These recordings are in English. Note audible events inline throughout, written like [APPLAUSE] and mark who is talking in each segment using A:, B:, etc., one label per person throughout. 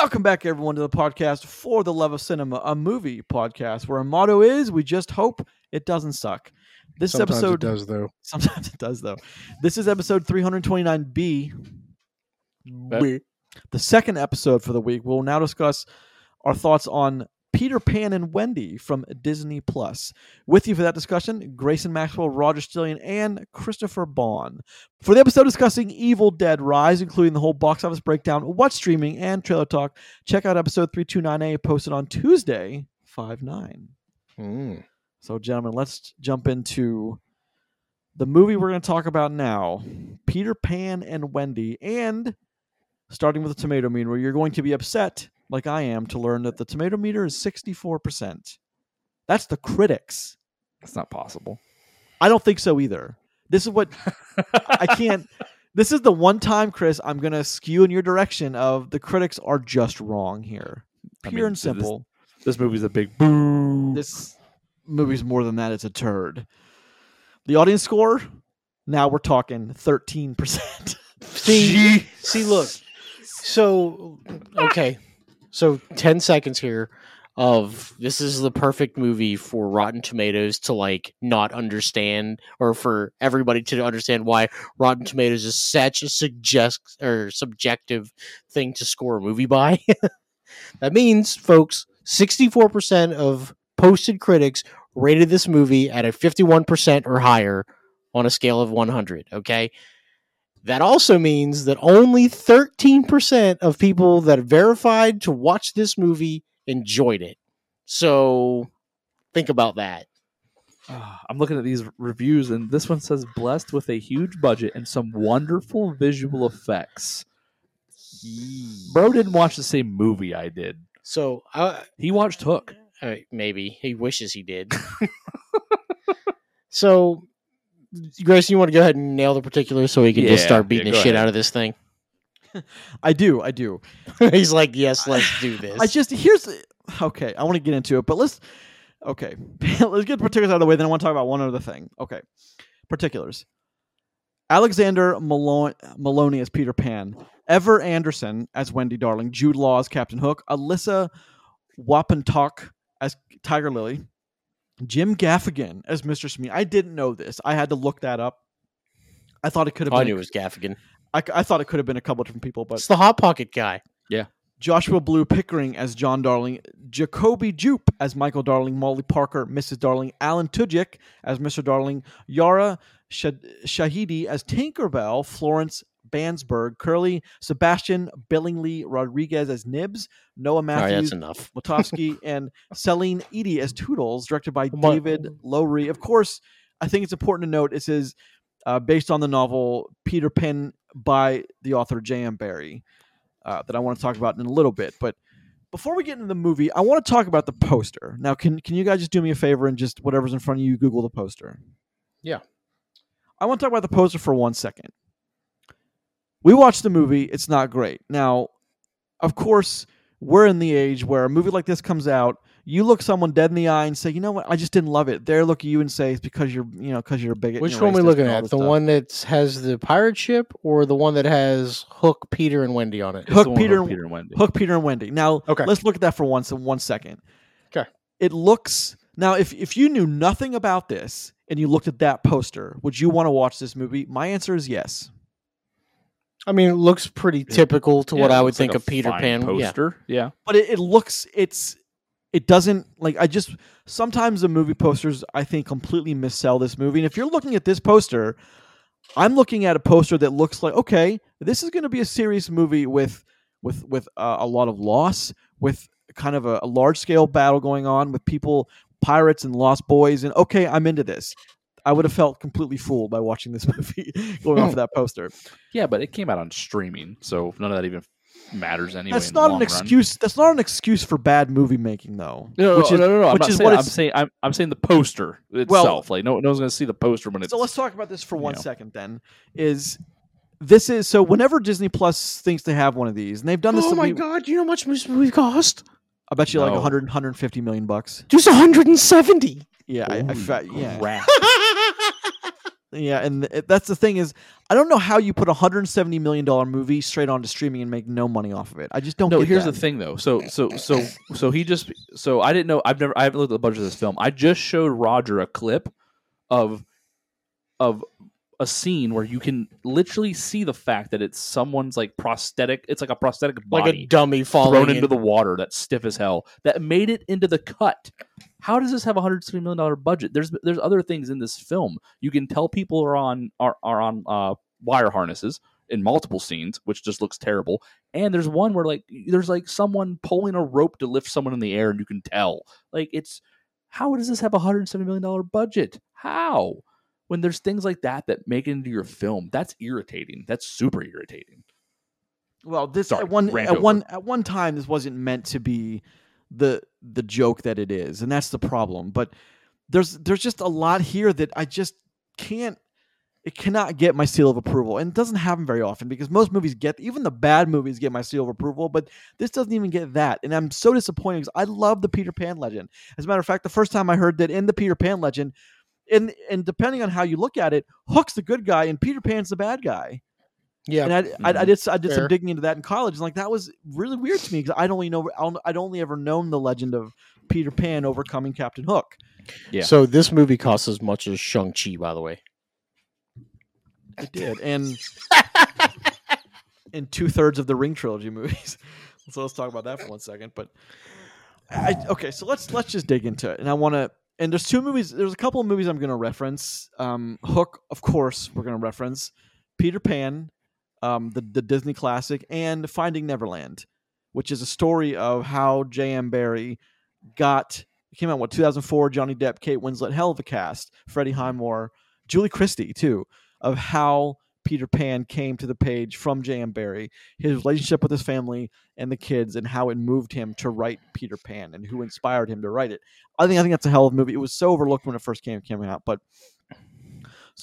A: Welcome back, everyone, to the podcast for the love of cinema, a movie podcast where our motto is "We just hope it doesn't suck." This
B: Sometimes
A: episode
B: it does though. [LAUGHS]
A: Sometimes it does, though. This is episode 329B.
B: B.
A: The second episode for the week. We'll now discuss our thoughts on Peter Pan and Wendy from Disney Plus. With you for that discussion, Grayson Maxwell, Roger Stillion, and Christopher Bond. For the episode discussing Evil Dead Rise, including the whole box office breakdown, what's streaming, and trailer talk, check out episode 329A posted on Tuesday, 5 9.
B: Mm.
A: So, gentlemen, let's jump into the movie we're going to talk about now Peter Pan and Wendy. And starting with the tomato meter, where you're going to be upset, like I am, to learn that the tomato meter is 64%. That's the critics.
C: That's not possible.
A: I don't think so either. This is what I can't. [LAUGHS] This is the one time, Chris, I'm going to skew in your direction of the critics are just wrong here.
C: I
A: Pure
C: mean,
A: and
C: so this-
A: simple.
C: This movie's a big boo.
A: this movie's more than that. It's a turd. The audience score, now we're talking 13%. [LAUGHS]
B: See, see, look. So, okay. So, 10 seconds here of this is the perfect movie for Rotten Tomatoes to like not understand or for everybody to understand why Rotten Tomatoes is such a suggest or subjective thing to score a movie by. [LAUGHS] that means, folks, 64% of posted critics rated this movie at a 51% or higher on a scale of 100, okay? That also means that only 13% of people that verified to watch this movie enjoyed it. So think about that.
C: Ah, I'm looking at these reviews, and this one says blessed with a huge budget and some wonderful visual effects. Bro didn't watch the same movie I did.
B: So uh,
C: He watched Hook.
B: uh, maybe he wishes he did. [LAUGHS] so, Mm. Grace, you want to go ahead and nail the particulars so we can just
C: Yeah,
B: start beating
C: yeah,
B: the
C: go
B: shit
C: ahead.
B: out of this thing? [LAUGHS]
A: I do. I do. [LAUGHS]
B: He's like, yes, let's do this.
A: I just, here's, okay, I want to get into it, but let's, okay, [LAUGHS] let's get particulars out of the way. Then I want to talk about one other thing. Okay. Particulars. Alexander Malone, Molony as Peter Pan, Ever Anderson as Wendy Darling, Jude Law as Captain Hook, Alyssa Wapanatâhk as Tiger Lily, Jim Gaffigan as Mr. Smee. I didn't know this. I had to look that up. I thought it could have oh,
B: I
A: been.
B: knew it was Gaffigan.
A: I, I thought it could have been a couple different people, but
B: It's the Hot Pocket guy. Yeah.
A: Joshua Blue Pickering as John Darling, Jacobi Jupe as Michael Darling, Molly Parker, Mrs. Darling, Alan Tudyk as Mr. Darling, Yara Shah- Shahidi as Tinkerbell, Florence Bensberg, Curly, Sebastian Billingsley Rodriguez as Nibs, Noah
B: All right,
A: Matthews,
B: enough.
A: Matofsky, [LAUGHS] and Celine Edie as Toodles, directed by
B: My-
A: David Lowery. Of course, I think it's important to note this is uh, based on the novel Peter Pan by the author J.M. Barrie uh, that I want to talk about in a little bit. But before we get into the movie, I want to talk about the poster. Now, can can you guys just do me a favor and just whatever's in front of you, Google the poster?
B: Yeah.
A: I want to talk about the poster for one second. We watched the movie. It's not great. Now, of course, we're in the age where a movie like this comes out. You look someone dead in the eye and say, "You know what? I just didn't love it." They look at you and say, "It's because you're, you know, because you're a bigot."
B: Which
A: you're
B: one we looking at? The
A: stuff."
B: one that has the pirate ship, or the one that has Hook, Peter, and Wendy on it?
C: It's
A: Hook,
C: the one with
A: Peter,
C: Peter and Wendy.
A: Hook, Peter, and Wendy. Now,
B: Okay.
A: let's look at that for once in one second.
B: Okay.
A: It looks now. If if you knew nothing about this and you looked at that poster, would you want to watch this movie? My answer is yes.
B: I mean, it looks pretty typical to what I would
C: looks like
B: think
C: a
B: of Peter
C: fine
B: Pan. Yeah.
C: poster. Yeah.
A: But it, it looks it's it doesn't like I just sometimes the movie posters I think completely missell this movie. And if you're looking at this poster, I'm looking at a poster that looks like okay, this is going to be a serious movie with with with uh, a lot of loss, with kind of a, a large scale battle going on with people, pirates and lost boys, and okay, I'm into this. I would have felt completely fooled by watching this [LAUGHS] movie going off of that poster.
C: Yeah, but it came out on streaming, so none of that even matters anyway.
A: That's not an
C: long run.
A: excuse. That's not an excuse for bad movie making, though.
C: No,
A: which
C: no,
A: is
C: no, no, no. I'm
A: which is
C: saying
A: what
C: that. I'm saying I'm, I'm saying the poster itself. like no, no one's going to see the poster when it's.
A: so let's talk about this for one
C: know.
A: second. Then is this is so whenever Disney Plus thinks they have one of these, and they've done this.
B: Oh my
A: me-
B: god! Do you know how much this movie cost?
A: I bet you like
C: No.
A: 100, 150 million bucks.
B: Just 170.
A: Yeah, I, I
C: Holy
A: fa- yeah. [LAUGHS]
C: crap.
A: Yeah, and th- that's the thing is, I don't know how you put a hundred seventy million dollar movie straight onto streaming and make no money off of it. I just don't.
C: no,
A: get
C: here's
A: that.
C: the thing though. So so so so he just so I didn't know. I've never I haven't looked at the budget of this film. I just showed Roger a clip of of a scene where you can literally see the fact that it's someone's like prosthetic. It's like a prosthetic body, like
B: a dummy falling
C: thrown
B: in.
C: into the water that's stiff as hell that made it into the cut. How does this have a hundred seventy million dollar budget? There's there's other things in this film. You can tell people are on are, are on uh, wire harnesses in multiple scenes, which just looks terrible. And there's one where like there's like someone pulling a rope to lift someone in the air, and you can tell. Like it's how does this have a hundred seventy million dollar budget? How? When there's things like that that make it into your film, that's irritating. That's super irritating.
A: Well, this
C: Sorry,
A: at one at
C: over.
A: one at one time this wasn't meant to be the the joke that it is, and that's the problem. But there's there's just a lot here that I just can't. It cannot get my seal of approval, and it doesn't happen very often because most movies get even the bad movies get my seal of approval, but this doesn't even get that, and I'm so disappointed because I love the Peter Pan legend. As a matter of fact, the first time I heard that in the Peter Pan legend, and and depending on how you look at it, Hook's the good guy and Peter Pan's the bad guy.
B: Yeah,
A: And I, I, I did I did
B: Fair.
A: some digging into that in college, and like that was really weird to me because I'd only know I'd only ever known the legend of Peter Pan overcoming Captain Hook.
C: Yeah.
B: So this movie costs as much as Shang Chi, by the way.
A: It did, and in two thirds of the Ring trilogy movies. [LAUGHS] so let's talk about that for one second. But I, okay, so let's let's just dig into it, and I want to. And there's two movies. There's a couple of movies I'm going to reference. Um, Hook, of course, we're going to reference. Peter Pan, um, the the Disney classic, and Finding Neverland, which is a story of how J.M. Barrie got came out what 2004. Johnny Depp, Kate Winslet, hell of a cast. Freddie Highmore, Julie Christie too, of how Peter Pan came to the page from J.M. Barrie, his relationship with his family and the kids, and how it moved him to write Peter Pan, and who inspired him to write it. I think I think that's a hell of a movie. It was so overlooked when it first came came out, but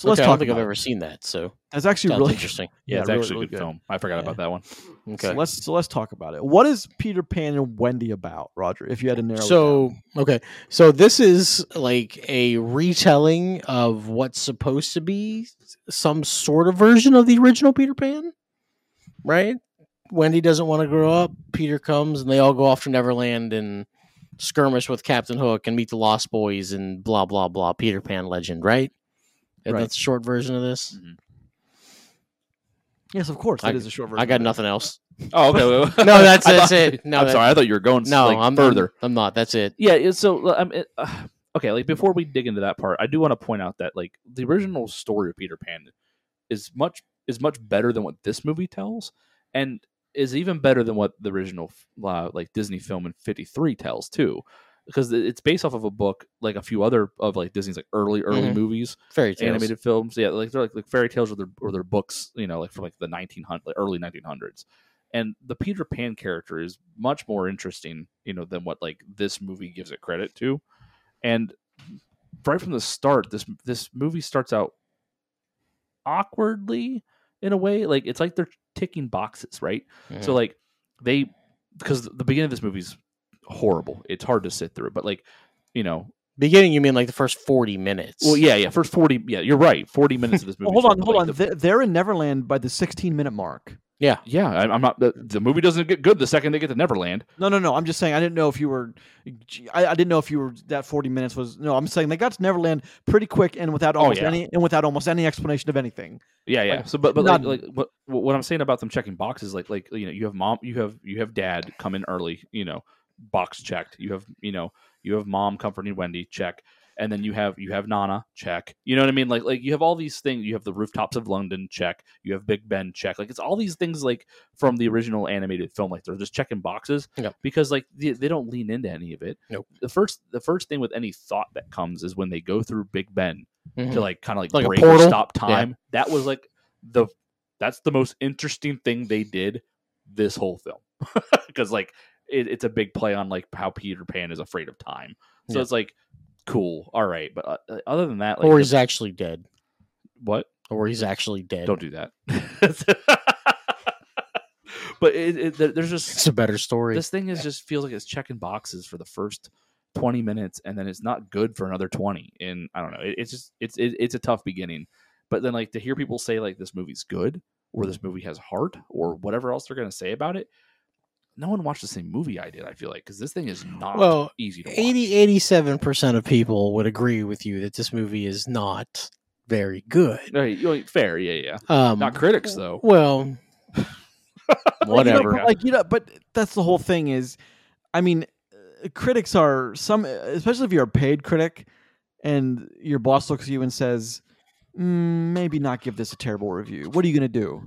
A: so let's
B: okay, I don't think I've
A: it.
B: ever seen that. So
A: that's actually
B: sounds
A: really
B: interesting.
C: Yeah, it's
A: really,
C: actually
A: really
C: a good, film. I forgot
A: Yeah.
C: about that one.
B: Okay.
A: So let's so let's talk about it. What is Peter Pan and Wendy about, Roger? If you had to narrow
B: So okay, so this is like a retelling of what's supposed to be some sort of version of the original Peter Pan, right? Wendy doesn't want to grow up. Peter comes, and they all go off to Neverland and skirmish with Captain Hook and meet the Lost Boys and blah blah blah. Peter Pan legend, right? And
A: Right.
B: that's a short version of this.
A: yes, of course, that
B: I-
A: is a short version.
B: I got nothing else. [LAUGHS]
C: Oh, okay. [LAUGHS]
B: No, that's that's
C: thought-
B: it. No,
C: I'm
B: that-
C: sorry. I thought you were going
B: No,
C: like,
B: I'm
C: further.
B: I'm, I'm not. That's it.
C: Yeah. So um, it, uh, okay, like before we dig into that part, I do want to point out that like the original story of Peter Pan is much is much better than what this movie tells, and is even better than what the original uh, like Disney film in '53 tells too, because it's based off of a book like a few other of like Disney's like early early
B: Mhm.
C: movies
B: Fairy tales.
C: animated films. Yeah, like they're like, like fairy tales or their or their books, you know, like from like the nineteen hundred, like early nineteen hundreds. And the Peter Pan character is much more interesting, you know, than what like this movie gives it credit to. And right from the start, this this movie starts out awkwardly in a way. Like it's like they're ticking boxes, right?
B: Mhm.
C: So like they because the beginning of this movie's horrible. It's hard to sit through, but like you know,
B: Beginning, you mean like the first forty minutes?
C: well, yeah, yeah. First forty, yeah, you're right. Forty [LAUGHS] minutes of this movie.
A: Well, hold on, hold on.
C: the-
A: They- They're in Neverland by the 16 minute mark.
B: yeah.
C: Yeah, I, I'm not. The, the movie doesn't get good the second they get to Neverland.
A: No, no, no. I'm just saying. I didn't know if you were. I, I didn't know if you were. That 40 minutes was. No, I'm saying they got to Neverland pretty quick and without
C: Oh,
A: almost
C: yeah.
A: any and without almost any explanation of anything.
C: Yeah, yeah.
A: Like,
C: so, but but
A: not-
C: like, like what what I'm saying about them checking boxes, like like you know, you have mom, you have you have dad come in early, you know, box checked. You have you know, you have mom comforting Wendy, check, and then you have you have Nana, check. You know what I mean? Like like you have all these things. You have the rooftops of London, check. You have Big Ben, check. Like it's all these things like from the original animated film. Like they're just checking boxes
B: Yep.
C: because like they, they don't lean into any of it.
B: Nope.
C: The first the first thing with any thought that comes is when they go through Big Ben
B: Mhm.
C: to like kind of like,
B: Like
C: break or stop time. That was like the that's the most interesting thing they did this whole film [LAUGHS] because like it, it's a big play on like how Peter Pan is afraid of time. So
B: Yeah.
C: it's like cool, all right, but uh, other than that, like
B: or
C: the-
B: he's actually dead.
C: what?
B: Or he's actually dead.
C: Don't do that. [LAUGHS] but it, it, there's just
B: It's a better story.
C: this thing is just feels like it's checking boxes for the first 20 minutes and then it's not good for another 20 and i don't know it, it's just it's it, it's a tough beginning But then like to hear people say like this movie's good or this movie has heart or whatever else they're going to say about it, no one watched the same movie I did. I feel like because this thing is not
B: Well,
C: easy to watch.
B: 80 87% of people would agree with you that this movie is not very good.
C: Right, you know, fair, yeah, yeah.
B: Um,
C: Not critics though.
B: Well, [LAUGHS]
A: Well, you know,
B: whatever.
A: but, like you know, but that's the whole thing. Is I mean, uh, critics are some, especially if you're a paid critic, and your boss looks at you and says, mm, "Maybe not give this a terrible review." What are you going to do?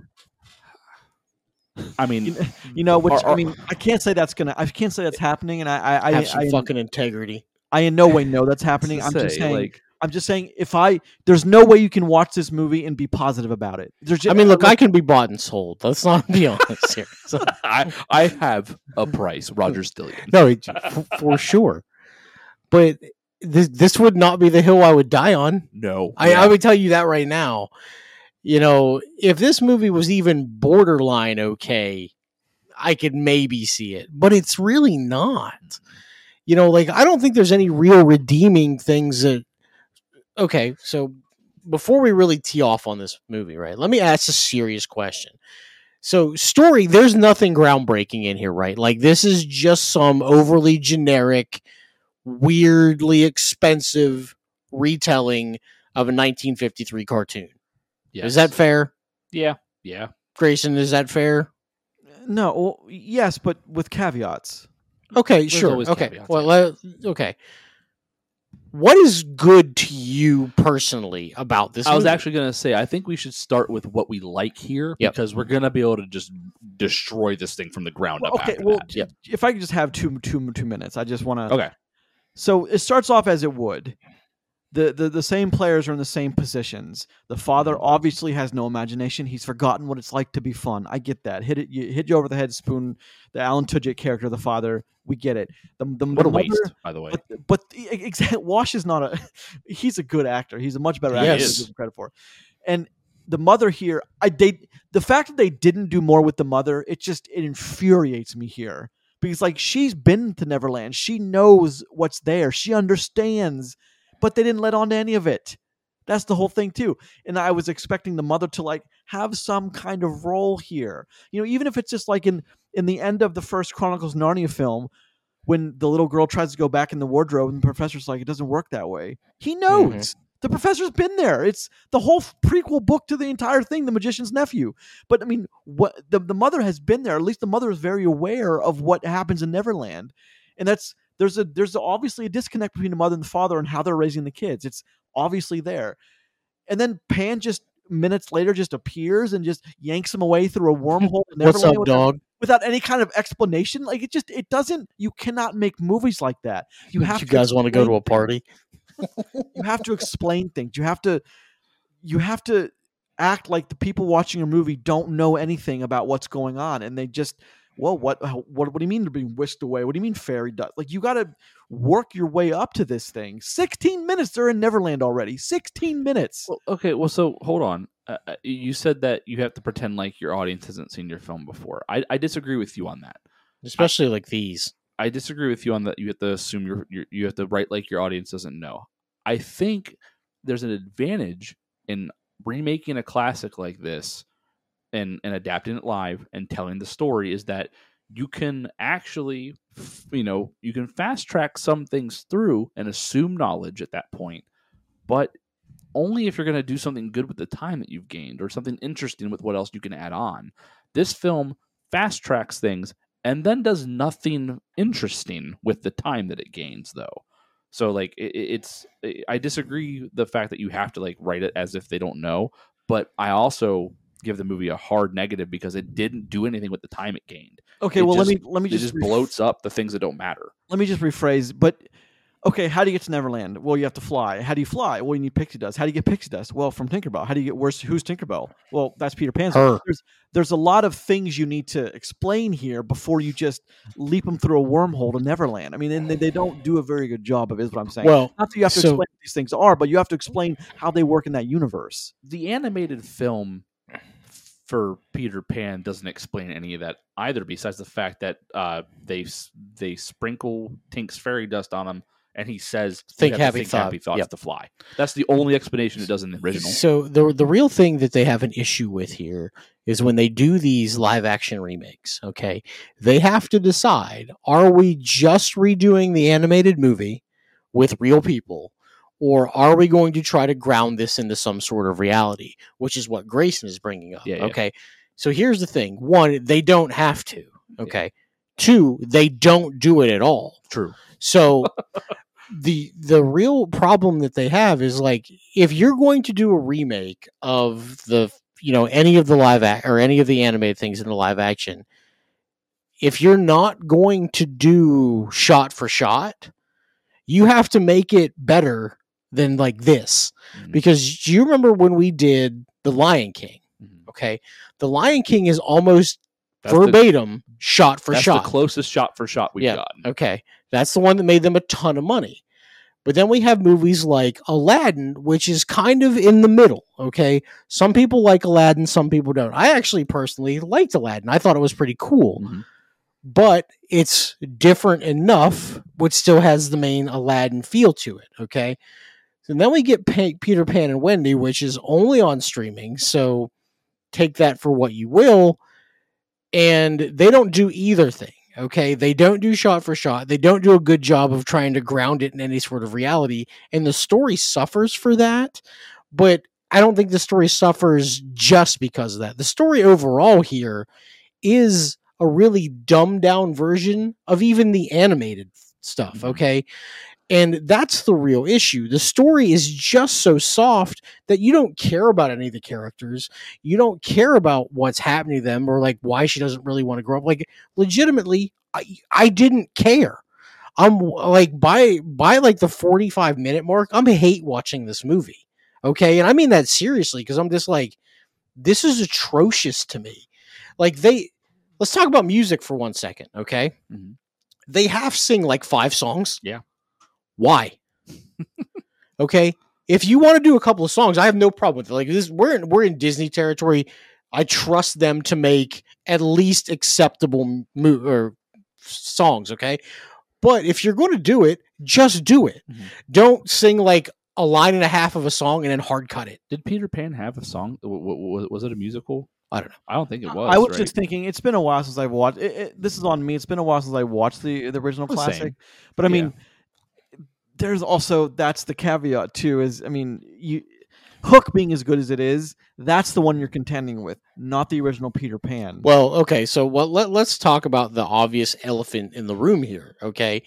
C: I mean,
A: You, [LAUGHS] you know, which
C: Are- are-
A: I mean, I can't say that's gonna. I can't say that's happening, and I, I, I,
B: have some
A: I,
B: fucking integrity.
A: I in no way know that's happening. I'm just saying.
C: like
A: I'm just saying. If I, there's no way you can watch this movie and be positive about it. There's just,
B: I mean, look, I can be bought and sold. Let's not be honest here. [LAUGHS] So,
C: I I have a price, Roger Stillion.
B: no, it- f- for sure. But this this would not be the hill I would die on.
C: No,
B: I,
C: yeah.
B: I would tell you that right now. You know, if this movie was even borderline okay, I could maybe see it, but it's really not. You know, like I don't think there's any real redeeming things that. Okay, so before we really tee off on this movie, right? Let me ask a serious question. So, story, there's nothing groundbreaking in here, right? Like this is just some overly generic, weirdly expensive retelling of a 1953 cartoon.
C: Yes.
B: Is that fair?
C: Yeah, yeah.
B: Grayson, is that fair?
A: no. Well, yes, but with caveats.
B: Okay,
C: There's
B: sure. Okay.
C: caveats,
B: Well, let, okay. What is good to you personally about this
C: I was actually going to say, I think we should start with what we like here
B: Yep.
C: because we're going to be able to just destroy this thing from the ground
A: Well,
C: up.
A: okay,
C: after
A: well,
C: that. Yep.
A: if I could just have two, two, two minutes, I just want to.
C: Okay.
A: So it starts off as it would. The, the the same players are in the same positions. The father mm-hmm. obviously has no imagination. He's forgotten what it's like to be fun. I get that. Hit it you, hit you over the head, spoon. The Alan Tudyk character, the father, we get it. The, the,
C: What
A: the
C: a
A: mother-
C: waste, by the way.
A: But but exactly, [LAUGHS] Wash is not a. [LAUGHS] He's a good actor. He's a much better actor. than give him credit for. And the mother here, I they the fact that they didn't do more with the mother, it just it infuriates me here because like she's been to Neverland, she knows what's there, she understands, but they didn't let on to any of it. That's the whole thing too. And I was expecting the mother to like have some kind of role here. You know, even if it's just like in in the end of the first Chronicles Narnia film when the little girl tries to go back in the wardrobe and the professor's like it doesn't work that way. He mm-hmm. knows. The professor's been there. It's the whole prequel book to the entire thing, The Magician's Nephew. But I mean, what the, the mother has been there. At least the mother is very aware of what happens in Neverland. And that's there's a there's obviously a disconnect between the mother and the father and how they're raising the kids. It's obviously there. And then Pan just minutes later just appears and just yanks him away through a wormhole
B: What's up,
A: without-
B: dog?
A: without any kind of explanation. Like it just it doesn't. You cannot make movies like that. You have
B: You
A: to
B: guys want to go to a party?
A: you have to explain things. You have to you have to act like the people watching a movie don't know anything about what's going on and they just well what what what do you mean they're being whisked away? What do you mean fairy dust? Like you got to work your way up to this thing. 16 minutes they're in Neverland already. 16 minutes.
C: Well, okay, well, so hold on. Uh, uh, you said that you have to pretend like your audience hasn't seen your film before. I, I disagree with you on that.
B: Especially like these.
C: I disagree with you on that. You have to assume you're, you're you have to write like your audience doesn't know. I think there's an advantage in remaking a classic like this and and adapting it live and telling the story is that you can actually you know you can fast track some things through and assume knowledge at that point but only if you're going to do something good with the time that you've gained or something interesting with what else you can add on. This film fast tracks things and then does nothing interesting with the time that it gains though. So like it, it- it's i disagree the fact that you have to like write it as if they don't know but i also give the movie a hard negative because it didn't do anything with the time it gained
A: Okay,
C: it
A: well
C: just-
A: let me let me
C: it
A: just,
C: just
A: ref-
C: bloats up the things that don't matter
A: let me just rephrase. But okay, how do you get to Neverland? Well, you have to fly. How do you fly? Well, you need pixie dust. How do you get pixie dust? Well, from Tinkerbell. How do you get where's who's Tinkerbell? Well, that's Peter Pan's. There's there's a lot of things you need to explain here before you just leap them through a wormhole to Neverland. I mean, and they, they don't do a very good job of it. Is what I'm saying.
B: Well,
A: Not that you have to
B: so-
A: explain what these things are, but you have to explain how they work in that universe.
C: the animated film for Peter Pan doesn't explain any of that either, besides the fact that uh, they they sprinkle Tink's fairy dust on him and he says
B: Think
C: you have to
B: happy
C: think
B: thought-
C: happy thoughts
B: yep.
C: to fly. That's the only explanation it does in the original.
B: So the the real thing that they have an issue with here is when they do these live action remakes, okay? They have to decide are we just redoing the animated movie with real people or are we going to try to ground this into some sort of reality, which is what Grayson is bringing up,
C: Yeah, yeah.
B: okay? So here's the thing. One, they don't have to, okay? Two, they don't do it at all.
C: True.
B: So [LAUGHS] the the real problem that they have is like if you're going to do a remake of the you know any of the live act or any of the animated things in the live action if you're not going to do shot for shot you have to make it better than like this
C: Mhm.
B: because do you remember when we did the lion king
C: Mhm.
B: okay the lion king is almost
C: That's the-
B: verbatim shot for
C: that's
B: shot
C: the closest shot for shot we've
B: Yeah.
C: gotten.
B: Okay. That's the one that made them a ton of money. But then we have movies like Aladdin, which is kind of in the middle. Okay. Some people like Aladdin, some people don't. I actually personally liked Aladdin. I thought it was pretty cool,
C: Mhm.
B: but it's different enough, which still has the main Aladdin feel to it. Okay. So then we get Peter Pan and Wendy, which is only on streaming. So take that for what you will. And they don't do either thing. Okay. They don't do shot for shot. They don't do a good job of trying to ground it in any sort of reality. And the story suffers for that. But I don't think the story suffers just because of that. The story overall here is a really dumbed down version of even the animated stuff.
C: Mhm.
B: Okay. And that's the real issue. The story is just so soft that you don't care about any of the characters. You don't care about what's happening to them or like why she doesn't really want to grow up. Like legitimately, I I didn't care. I'm like by by like the 45 minute mark, I'm hate watching this movie. Okay? And I mean that seriously because I'm just like this is atrocious to me. Like they let's talk about music for one second, okay?
C: Mhm.
B: They half sing like five songs.
C: Yeah.
B: Why? [LAUGHS] okay? If you want to do a couple of songs, I have no problem with it. Like this we're in, we're in Disney territory. I trust them to make at least acceptable mo- or songs, okay? But if you're going to do it, just do it.
C: Mhm.
B: Don't sing like a line and a half of a song and then hard cut it.
C: Did Peter Pan have a song? W- w- w- was it a musical?
B: I don't know.
C: I don't think it was.
A: I was
C: right?
A: just thinking it's been a while since I've watched. It, it, this is on me. It's been a while since I watched the the original
C: The same.
A: classic. But I
C: Yeah.
A: There's also that's the caveat too. Is I mean, you Hook being as good as it is, that's the one you're contending with, not the original Peter Pan.
B: Well, okay, so what? let, let's talk about the obvious elephant in the room here, okay?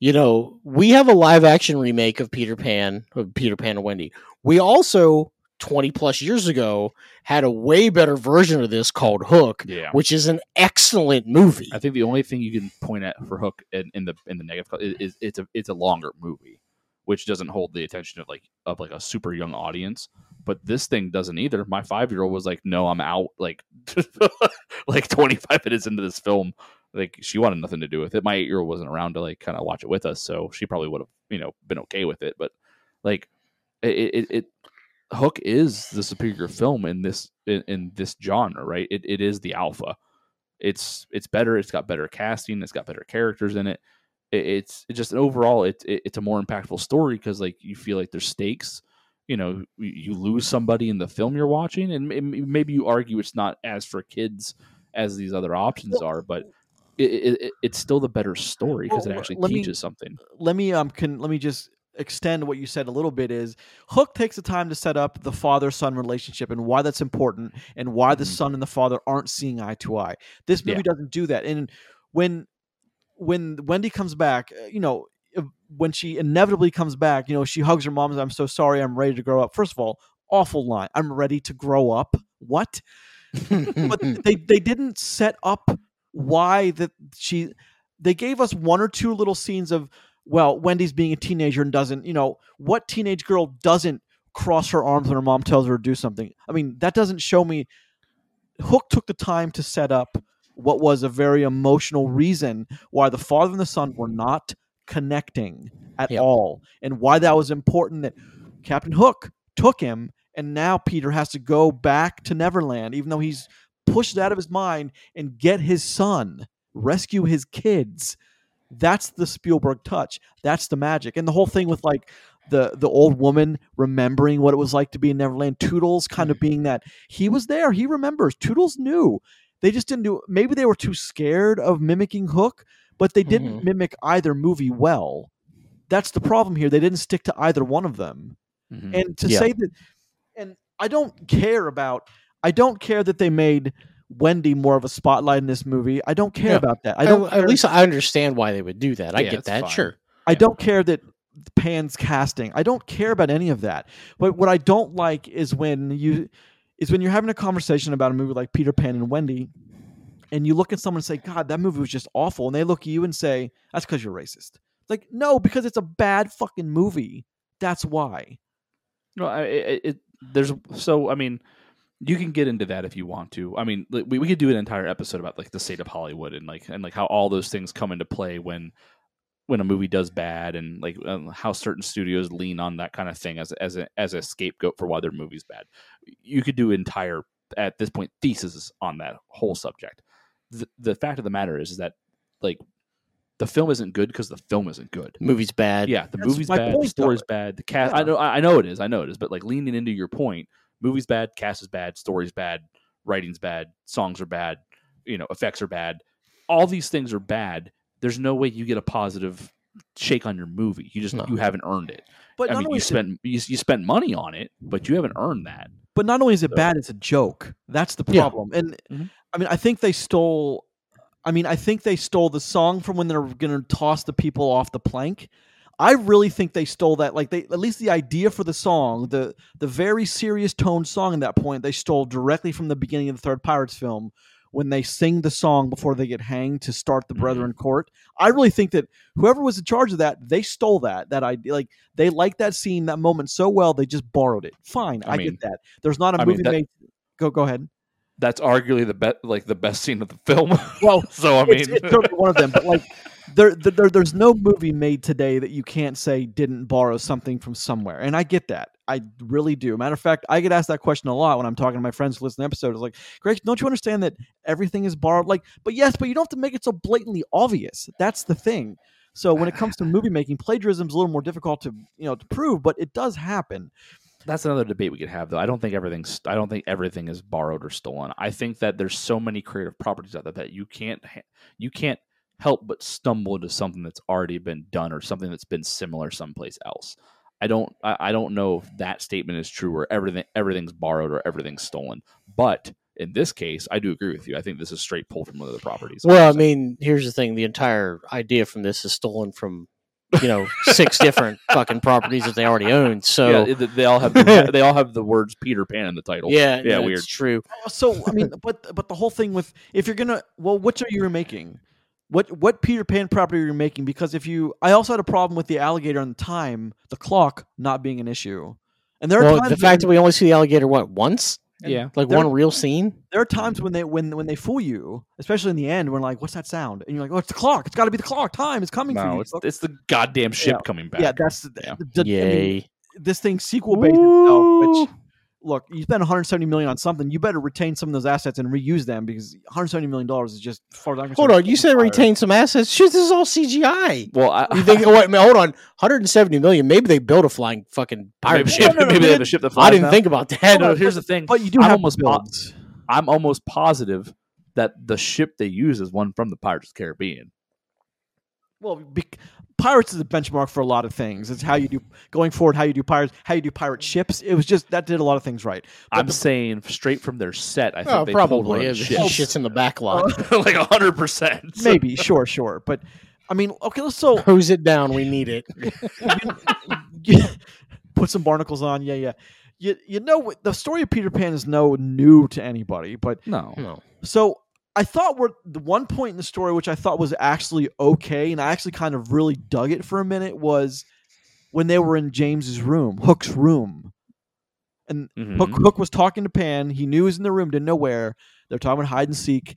B: You know, we have a live action remake of Peter Pan, of Peter Pan and Wendy. We also, 20 plus years ago, had a way better version of this called Hook,
C: Yeah.
B: which is an excellent movie.
C: I think the only thing you can point at for Hook in, in the in the negative is, is it's a it's a longer movie, which doesn't hold the attention of like of like a super young audience. But this thing doesn't either. My five year old was like, "No, I'm out." Like, [LAUGHS] like 25 minutes into this film, like she wanted nothing to do with it. My eight year old wasn't around to like kind of watch it with us, so she probably would have you know been okay with it. But like, it it, it Hook is the superior film in this in, in this genre, right? It it is the alpha it's it's better. It's got better casting. It's got better characters in it. it it's it's just overall it's it it's a more impactful story because like you feel like there's stakes. You know, you, lose somebody in the film you're watching, and maybe you argue it's not as for kids as these other options are, but it, it, it- it's still the better story because it actually
A: let me-
C: teaches something.
A: let me um can let me just extend what you said a little bit is hook takes the time to set up the father son relationship and why that's important and why the
C: Mhm.
A: son and the father aren't seeing eye to eye. This movie doesn't do that. And when when wendy comes back uh, you know when she inevitably comes back you know she hugs her mom and says, i'm so sorry i'm ready to grow up. First of all awful line i'm ready to grow up. What? But [LAUGHS] they they didn't set up why that she they gave us one or two little scenes of well wendy's being a teenager and doesn't you know what teenage girl doesn't cross her arms when her mom tells her to do something i mean that doesn't show me hook took the time to set up what was a very emotional reason why the father and the son were not connecting at
B: Yep.
A: all and why that was important that captain hook took him and now peter has to go back to neverland even though he's pushed out of his mind and get his son rescue his kids That's the Spielberg touch. That's the magic. And the whole thing with like the the old woman remembering what it was like to be in Neverland, Toodles kind of being that he was there, he remembers. Toodles knew. They just didn't do maybe they were too scared of mimicking Hook, but they didn't
B: Mhm.
A: mimic either movie well. That's the problem here. They didn't stick to either one of them.
C: Mhm.
A: And to
B: Yeah.
A: say that and I don't care about I don't care that they made Wendy more of a spotlight in this movie. I don't care
B: Yeah.
A: about that. I
B: I
A: don't
B: at least I understand why they would do that. I
C: Yeah,
B: get that.
C: fine.
B: Sure.
A: I
C: Yeah.
A: don't care that Pan's casting. I don't care about any of that. But what I don't like is when you is when you're having a conversation about a movie like Peter Pan and Wendy, and you look at someone and say, "God, that movie was just awful," and they look at you and say, "That's because you're racist." Like, no, because it's a bad fucking movie. That's why.
C: No, I, it, it there's so I mean, you can get into that if you want to. I mean, we, we could do an entire episode about like the state of Hollywood and like and like how all those things come into play when when a movie does bad and like um, how certain studios lean on that kind of thing as as a as a scapegoat for why their movie's bad. You could do entire at this point theses on that whole subject. The, the fact of the matter is, is that like the film isn't good because the film isn't good.
B: Movie's bad.
C: Yeah, the
A: That's
C: movie's bad,
A: point,
C: the story's
A: though.
C: bad, the cast.
A: Yeah.
C: I know, I I know it is, I know it is, but like leaning into your point, movie's bad, cast is bad, story's bad, writing's bad, songs are bad, you know, effects are bad. All these things are bad. There's no way you get a positive shake on your movie. You just
B: No.
C: you haven't earned it.
A: But
C: I
A: not
C: mean,
A: only
C: you
A: is it-
C: spent you, you spent money on it, but you haven't earned that.
A: But not only is it
C: So-
A: bad, it's a joke. That's the
B: Yeah.
A: problem. And
C: Mhm.
A: I mean, I think they stole. I mean, I think they stole the song from when they're going to toss the people off the plank. I really think they stole that. Like they, at least the idea for the song, the the very serious toned song. At that point, they stole directly from the beginning of the third Pirates film when they sing the song before they get hanged to start the. Brethren mm-hmm. Court. I really think that whoever was in charge of that, they stole that. That idea, like they liked that scene, that moment so well, they just borrowed it. Fine, I,
C: I mean-
A: get that. There's not a
C: I mean,
A: movie
C: that-
A: made. Go go ahead.
C: That's arguably the best, like the best scene of the film.
A: Well, [LAUGHS]
C: so I mean,
A: it's, it's certainly one of them. But like, [LAUGHS] there, there, there's no movie made today that you can't say didn't borrow something from somewhere, and I get that. I really do. Matter of fact, I get asked that question a lot when I'm talking to my friends who listen to episodes. Like, Greg, don't you understand that everything is borrowed? Like, but yes, but you don't have to make it so blatantly obvious. That's the thing. So when it comes to movie making, plagiarism is a little more difficult to you know to prove, but it does happen.
C: that's another debate we could have though i don't think everything's i don't think everything is borrowed or stolen i think that there's so many creative properties out there that you can't you can't help but stumble into something that's already been done or something that's been similar someplace else i don't i, I don't know if that statement is true or everything everything's borrowed or everything's stolen but in this case i do agree with you i think this is straight pulled from one of the properties
B: Well, I mean, here's the thing: the entire idea from this is stolen from, you know, six [LAUGHS] different fucking properties that they already own. So
C: yeah, they all have the, [LAUGHS] they all have the words peter pan in the title
B: yeah,
C: yeah,
B: no,
C: weird
B: It's true.
A: Oh, so I mean, but but the whole thing with if you're gonna well, which are you remaking? What what Peter Pan property are you making? Because if you, I also had a problem with the alligator and the time, the clock not being an issue, and there are
B: Well,
A: times
B: the fact that
A: when,
B: we only see the alligator what once,
C: yeah
B: like
A: there-
B: one real scene.
A: there are times when they when when they fool you, especially in the end, when like, what's that sound? And you're like, oh, it's the clock. It's got to be the clock. Time is coming for
C: no
A: you.
C: it's, it's the goddamn ship coming back
A: yeah, that's the,
C: Yeah.
A: the- I mean, this thing sequel based itself, which look, you spend 170 million on something, you better retain some of those assets and reuse them because 170 million dollars is just as far as I'm
B: Hold on, you said
A: fire.
B: retain some assets. Shit, this is all CGI.
C: well I,
B: You think? wait, hold on. 170 million. Maybe they built a flying fucking pirate
C: maybe,
B: ship.
A: No, no, no,
C: maybe they
A: they
C: have a ship that flies
B: I didn't
C: now.
B: think about that.
C: No, no, here's the thing.
A: But you do
C: I'm
A: have
C: almost po- I'm almost positive that the ship they use is one from the Pirates of the Caribbean.
A: Well, bec Pirates is a benchmark for a lot of things. It's how you do going forward, how you do pirates, how you do pirate ships. It was just that did a lot of things right. But
C: I'm
A: the-
C: saying straight from their set. I think
B: Oh,
C: they
B: probably.
C: of
B: Yeah,
C: the
B: shits in the back lot. [LAUGHS]
C: like hundred percent. [LAUGHS]
A: maybe, sure, sure. But I mean, okay, let's so
B: Hose it down. We need it. [LAUGHS]
A: put some barnacles on. Yeah, yeah. You you know the story of Peter Pan is no new to anybody, but
C: No.
B: No.
A: So I thought we're the one point in the story which I thought was actually okay, and I actually kind of really dug it for a minute was when they were in James's room, Hook's room. And
C: Mhm.
A: Hook Hook was talking to Pan. He knew he was in the room, didn't know where. They're talking about hide and seek.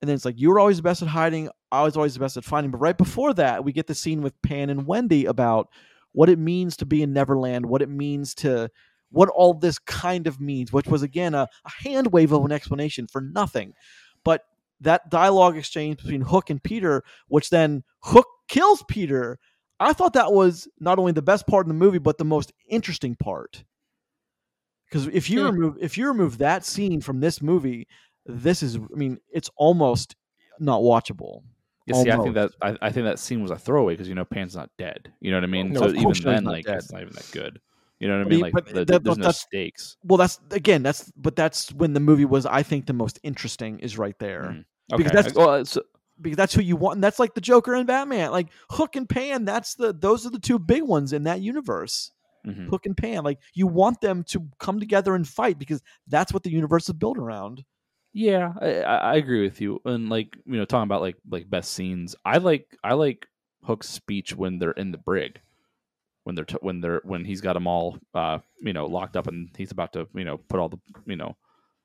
A: And then it's like, you were always the best at hiding. I was always the best at finding. But right before that, we get the scene with Pan and Wendy about what it means to be in Neverland, what it means to what all this kind of means, which was again a, a hand wave of an explanation for nothing. But that dialogue exchange between Hook and Peter, which then Hook kills Peter, I thought that was not only the best part in the movie, but the most interesting part. Because if you
B: Yeah.
A: remove if you remove that scene from this movie, this is I mean, it's almost not watchable.
C: You see, I think that I, I think that scene was a throwaway because you know Pan's not dead. You know what I mean?
A: No,
C: so even then, like
A: dead.
C: it's not even that good. You know what I mean? Like
A: but
C: the,
A: that-
C: there's no stakes.
A: Well, that's again, that's but that's when the movie was I think the most interesting is right there.
C: Mm.
A: Because that's-
C: well, it's,
A: because that's who you want. And that's like the Joker and Batman, like Hook and Pan. That's the those are the two big ones in that universe.
C: mhm.
A: Hook and Pan, like you want them to come together and fight because that's what the universe is built around.
C: Yeah, I I agree with you. And like you know, talking about like like best scenes, I like I like Hook's speech when they're in the brig, when they're t- when they're when he's got them all uh you know locked up and he's about to you know put all the you know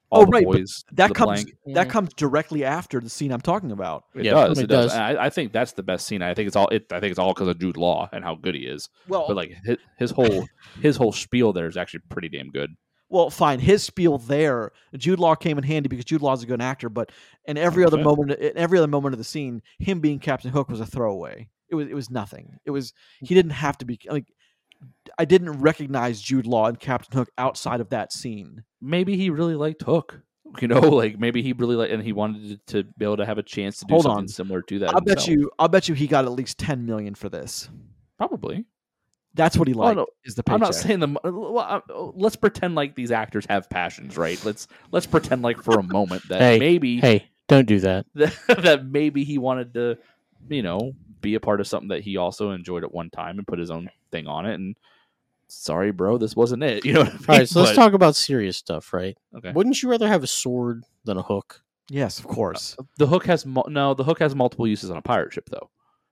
C: all
A: Oh,
C: the
A: right,
C: boys
A: That
C: the
A: comes
C: blank.
A: that
B: Mhm.
A: comes directly after the scene I'm talking about.
C: It
B: Yeah,
C: does.
B: it
C: It does.
B: does.
C: I, I think that's the best scene. I think it's all. It, I think it's all because of Jude Law and how good he is.
A: Well,
C: But like his, his whole his whole spiel there is actually pretty damn good.
A: well, fine. His spiel there, Jude Law came in handy because Jude Law's a good actor. But in every other moment, in every other moment of the scene, him being Captain Hook was a throwaway. It was it was nothing. It was he didn't have to be like. I didn't recognize Jude Law and Captain Hook outside of that scene.
C: Maybe he really liked Hook. [LAUGHS] You know, like maybe he really liked, and he wanted to be able to have a chance to do
A: Hold
C: something
A: on.
C: similar to that.
A: I'll bet you. I'll bet you he got at least ten million for this.
C: probably.
A: That's what he liked.
C: no,
A: is the paycheck.
C: I'm not saying the. Well, uh, let's pretend like these actors have passions, right? Let's let's pretend like for a moment that
B: Hey,
C: maybe
B: Hey, don't do that. [LAUGHS]
C: that, that maybe he wanted to, you know, be a part of something that he also enjoyed at one time and put his own thing on it. And sorry, bro, this wasn't it. [LAUGHS] You know what I mean?
B: All right, so let's talk about serious stuff, right?
C: Okay.
B: Wouldn't you rather have a sword than a hook?
A: Yes, of course.
C: The hook has mul- no. The hook has multiple uses on a pirate ship, though.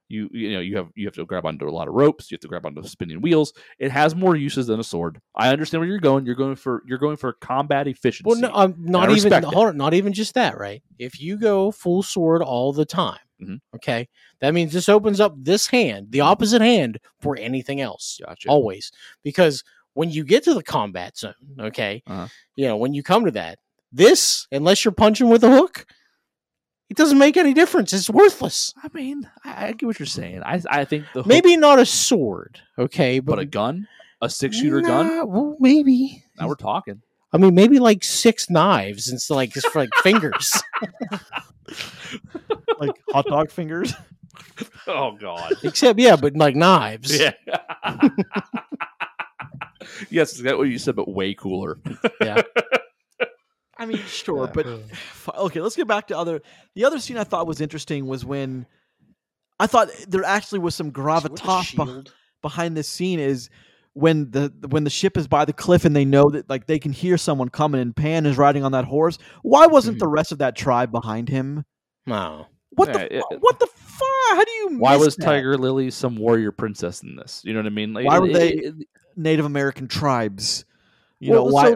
C: You you know you have you have to grab onto a lot of ropes. You have to grab onto spinning wheels. It has more uses than a sword. I understand where you're going. You're going for you're going for combat efficiency.
B: Well, no, um, not even hold on, not even just that, right? If you go full sword all the time,
C: Mhm.
B: okay, that means this opens up this hand, the opposite hand, for anything else.
C: gotcha.
B: Always, because when you get to the combat zone, okay,
C: Uh-huh.
B: you know when you come to that, this unless you're punching with a hook, it doesn't make any difference. It's worthless.
C: I mean, I, I get what you're saying. I I think the hook,
B: Maybe not a sword, okay,
C: but
B: but,
C: a gun, a six shooter gun.
B: Well, maybe.
C: Now we're talking.
B: I mean, maybe like six knives instead, like just for like fingers. [LAUGHS]
A: like hot dog fingers. [LAUGHS]
C: Oh God.
B: Except, yeah, but like knives.
C: Yeah. [LAUGHS] yes, is that what you said, but way cooler. Yeah.
A: I mean, sure,
B: Yeah.
A: but [SIGHS] f- okay. Let's get back to other. The other scene I thought was interesting was when I thought there actually was some gravitas beh-
B: shield.
A: behind this scene. Is when the when the ship is by the cliff and they know that like they can hear someone coming and Pan is riding on that horse. Why wasn't hmm. the rest of that tribe behind him?
B: No.
A: What
C: Yeah,
A: the
C: it-
A: what the fuck? How do you?
C: Why
A: miss
C: was
A: that?
C: Tiger Lily some warrior princess in this? You know what I mean? Like,
A: Why were they-
C: it-
A: Native American tribes? You
C: Well,
A: know why?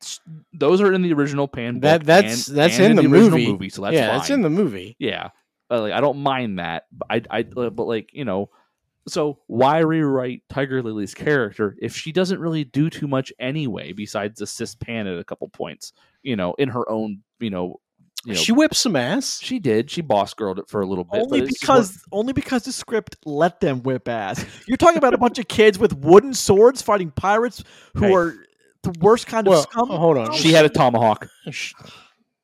C: so those are in the original Pan.
B: That that's
C: and-
B: that's
C: and
B: in, the,
C: original
B: movie.
C: so that's
B: yeah,
C: fine.
B: it's in the movie.
C: yeah. Uh, like I don't mind that, but I, I, uh, but like you know, so why rewrite Tiger Lily's character if she doesn't really do too much anyway, besides assist Pan at a couple points, you know, in her own, you know, you know,
B: she whips some ass.
C: she did, she boss girled it for a little bit,
A: only
C: but it's
A: because only because the script let them whip ass. You're talking about a bunch of kids with wooden swords fighting pirates who
C: Hey.
A: are the worst kind of
B: Well,
A: scum.
B: hold on.
C: she had a tomahawk.
B: She,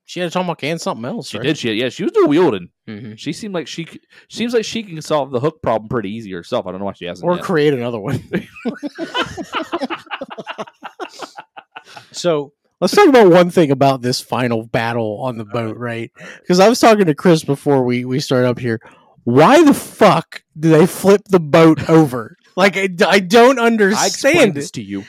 B: she had a tomahawk and something else.
C: She
B: right?
C: did. She yeah, she was dual wielding.
B: Mhm.
C: She seemed like she seems like she can solve the hook problem pretty easy herself. I don't know why she hasn't.
B: or
C: yet.
B: create another one. [LAUGHS] [LAUGHS] so let's talk about one thing about this final battle on the boat, uh-huh. right? Because I was talking to Chris before we we started up here. Why the fuck do they flip the boat [LAUGHS] over? Like I, I don't understand
C: I explained
B: understand
C: this to you.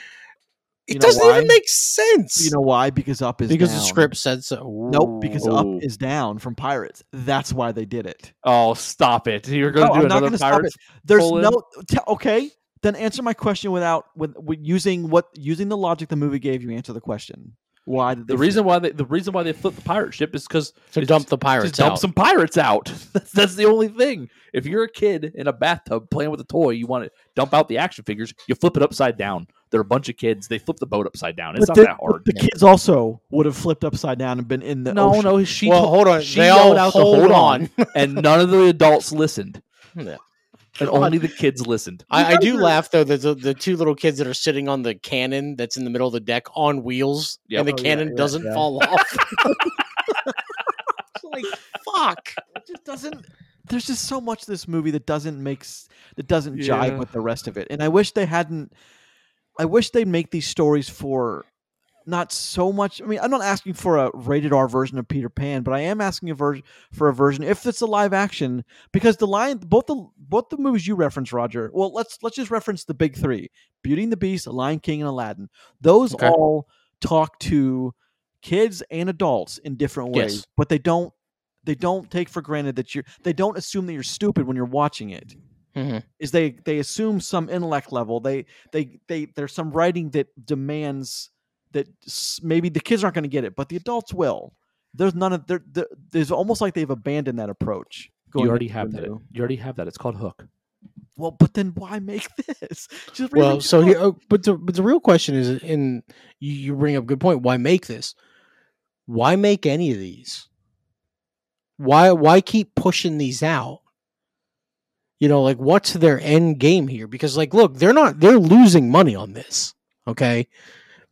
B: It
A: You know
B: doesn't
A: why?
B: even make sense.
A: You know why? Because up is
B: because
A: down.
B: the script said so.
A: Nope, because up is down from pirates. That's why they did it.
C: Oh, stop it! You're going
A: No,
C: to do
A: I'm not
C: another
A: gonna stop
C: pirates.
A: There's no t- okay. Then answer my question without with, with using what using the logic the movie gave you. Answer the question. Why did they
C: The reason why they the reason why they flipped the pirate ship is because
B: to dump the pirates
C: just dump
B: out.
C: some pirates out. [LAUGHS] That's, that's the only thing. If you're a kid in a bathtub playing with a toy, you want to dump out the action figures. You flip it upside down. They're a bunch of kids. They flip the boat upside down. It's
A: But
C: not
A: the,
C: that hard.
A: The kids also would have flipped upside down and been in the
C: no,
A: ocean.
C: no. She
B: well,
C: told-
B: hold on.
C: She
B: they all
C: out to
B: hold
C: hold
B: on.
C: on, and none of the adults listened. [LAUGHS]
B: Yeah.
C: And only the kids listened.
B: I, I do laugh though that the, the two little kids that are sitting on the cannon that's in the middle of the deck on wheels,
C: Yep.
B: and the
A: Oh,
B: cannon
A: yeah,
B: doesn't
A: yeah.
B: fall off. [LAUGHS] It's like fuck.
A: it just doesn't there's just so much this movie that doesn't makes that doesn't jive
C: Yeah.
A: with the rest of it and i wish they hadn't i wish they'd make these stories for not so much i mean i'm not asking for a rated r version of peter pan but i am asking a version for a version if it's a live action because the lion both the both the movies you reference roger well let's let's just reference the big three beauty and the beast lion king and aladdin those
B: Okay.
A: all talk to kids and adults in different ways
B: Yes.
A: but they don't they don't take for granted that you're they don't assume that you're stupid when you're watching it
B: Mhm.
A: is they they assume some intellect level they they they there's some writing that demands that maybe the kids aren't going to get it but the adults will there's none of there there- there's almost like they've abandoned that approach
C: You already have that.
A: new.
C: You already have that. It's called Hook.
A: well but then why make [LAUGHS] this just
B: Well, so here, oh, but the but the real question is, and you, you bring up a good point. Why make this? Why make any of these? Why why keep pushing these out? You know, like what's their end game here? Because like, look, they're not they're losing money on this, okay?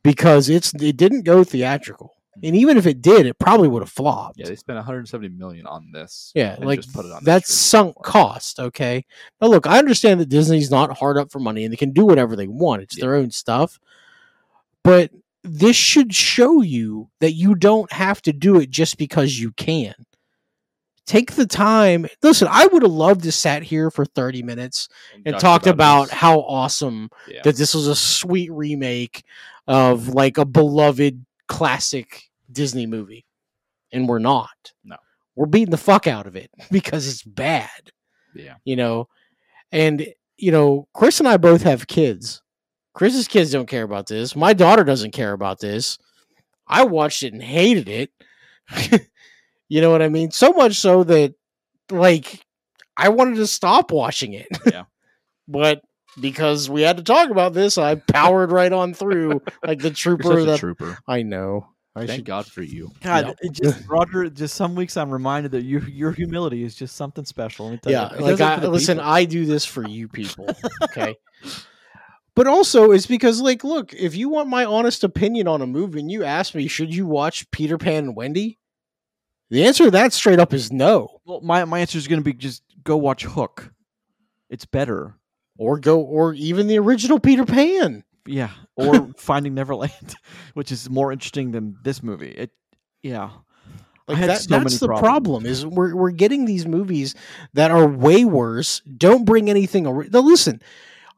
B: Because it's it didn't go theatrical, and even if it did, it probably would have flopped.
C: Yeah, they spent 170 million on this.
B: Yeah, like
C: put it on
B: that's sunk
C: platform.
B: cost. Okay. Now, look, I understand that Disney's not hard up for money and they can do whatever they want. It's their own stuff. But this should show you that you don't have to do it just because you can. Take the time. Listen, I would have loved to sat here for 30 minutes and
C: Talked
B: talked about,
C: this.
B: how awesome
C: Yeah.
B: that this was a sweet remake of like a beloved classic Disney movie. And we're not.
C: No.
B: We're beating the fuck out of it [LAUGHS] because it's bad,
C: yeah.
B: you know. And you know, Chris and I both have kids. Chris's kids don't care about this. My daughter doesn't care about this. I watched it and hated it. [LAUGHS] you know what I mean? So much so that like I wanted to stop watching it.
C: Yeah. [LAUGHS]
B: but because we had to talk about this, I [LAUGHS] powered right on through like the
C: You're
B: trooper
C: such a
B: that
C: trooper.
B: I know. I
C: Thank
B: should
C: God for you.
A: God,
B: Yep.
A: it just Roger. Just some weeks I'm reminded that your your humility is just something special. Let me tell
B: yeah,
A: you.
B: Like I, listen,
A: people.
B: I do this for you [LAUGHS] people, okay? but also, it's because, like, look, if you want my honest opinion on a movie, and you ask me, should you watch Peter Pan and Wendy? The answer to that straight up is no,
A: well, my my answer is going to be just go watch Hook. It's better.
B: Or go, or even the original Peter Pan.
A: Yeah, or [LAUGHS] Finding Neverland, [LAUGHS] which is more interesting than this movie. It, yeah,
B: Like that,
A: so
B: that's the
A: problems.
B: problem is we're we're getting these movies that are way worse. Don't bring anything. Ori- now listen,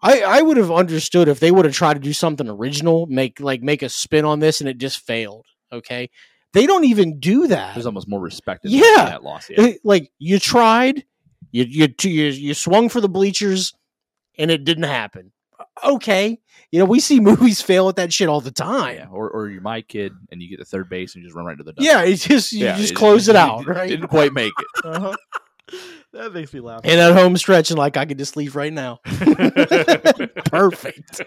B: I I would have understood if they would have tried to do something original, make like make a spin on this, and it just failed. Okay, they don't even do that.
C: There's almost more respect.
B: Yeah.
C: that, that loss. Yeah. [LAUGHS]
B: Like you tried, you you you you swung for the bleachers, and it didn't happen. Okay, you know we see [LAUGHS] movies fail at that shit all the time.
C: yeah. Or, or you're my kid and you get to third base and you just run right to the dugout.
B: Yeah, it's just you
C: Yeah,
B: just close it
C: you
B: out, [LAUGHS]
C: did-
B: right?
C: Didn't quite make it. [LAUGHS]
B: Uh-huh.
A: that makes me laugh.
B: And at home stretch, and like I could just leave right now. Perfect.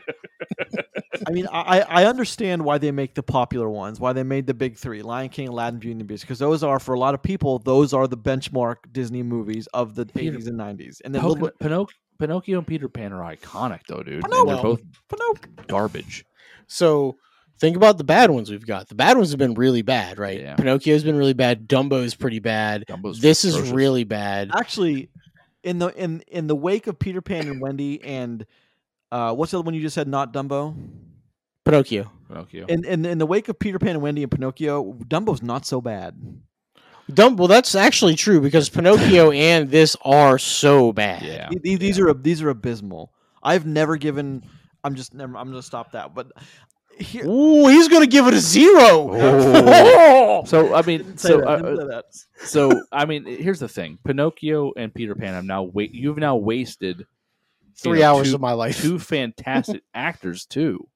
A: I mean, I I understand why they make the popular ones, why they made the big three: Lion King, Aladdin, Beauty and the Beast, because those are for a lot of people, those are the benchmark Disney movies of the eighties and nineties. And then
C: Poc-
A: little,
C: Pinoc- Pinocchio and Peter Pan are iconic, though, dude. And
A: Pinocchio.
C: they're both
A: Pinocchio.
C: garbage.
B: So think about the bad ones we've got. The bad ones have been really bad, right?
C: Yeah.
B: Pinocchio's been really bad. Dumbo's pretty bad.
C: Dumbo's
B: this is really bad.
A: Actually, in the in in the wake of Peter Pan and Wendy and uh, what's the other one you just said? Not Dumbo.
B: Pinocchio.
C: Pinocchio.
A: In, in in the wake of Peter Pan and Wendy and Pinocchio, Dumbo's not so bad.
B: Dumb. Well, that's actually true because Pinocchio [LAUGHS] and this are so bad.
C: yeah.
A: These, these are these are abysmal. I've never given. I'm just never. I'm gonna stop that. But here,
B: Ooh, he's gonna give it a zero.
C: Oh. [LAUGHS] So I mean, so
A: that,
C: uh,
A: didn't say that.
C: so I mean, here's the thing: Pinocchio and Peter Pan i've now wait. You've now wasted you
B: Three
C: know,
B: hours
C: two-
B: of my life.
C: two fantastic [LAUGHS] actors too.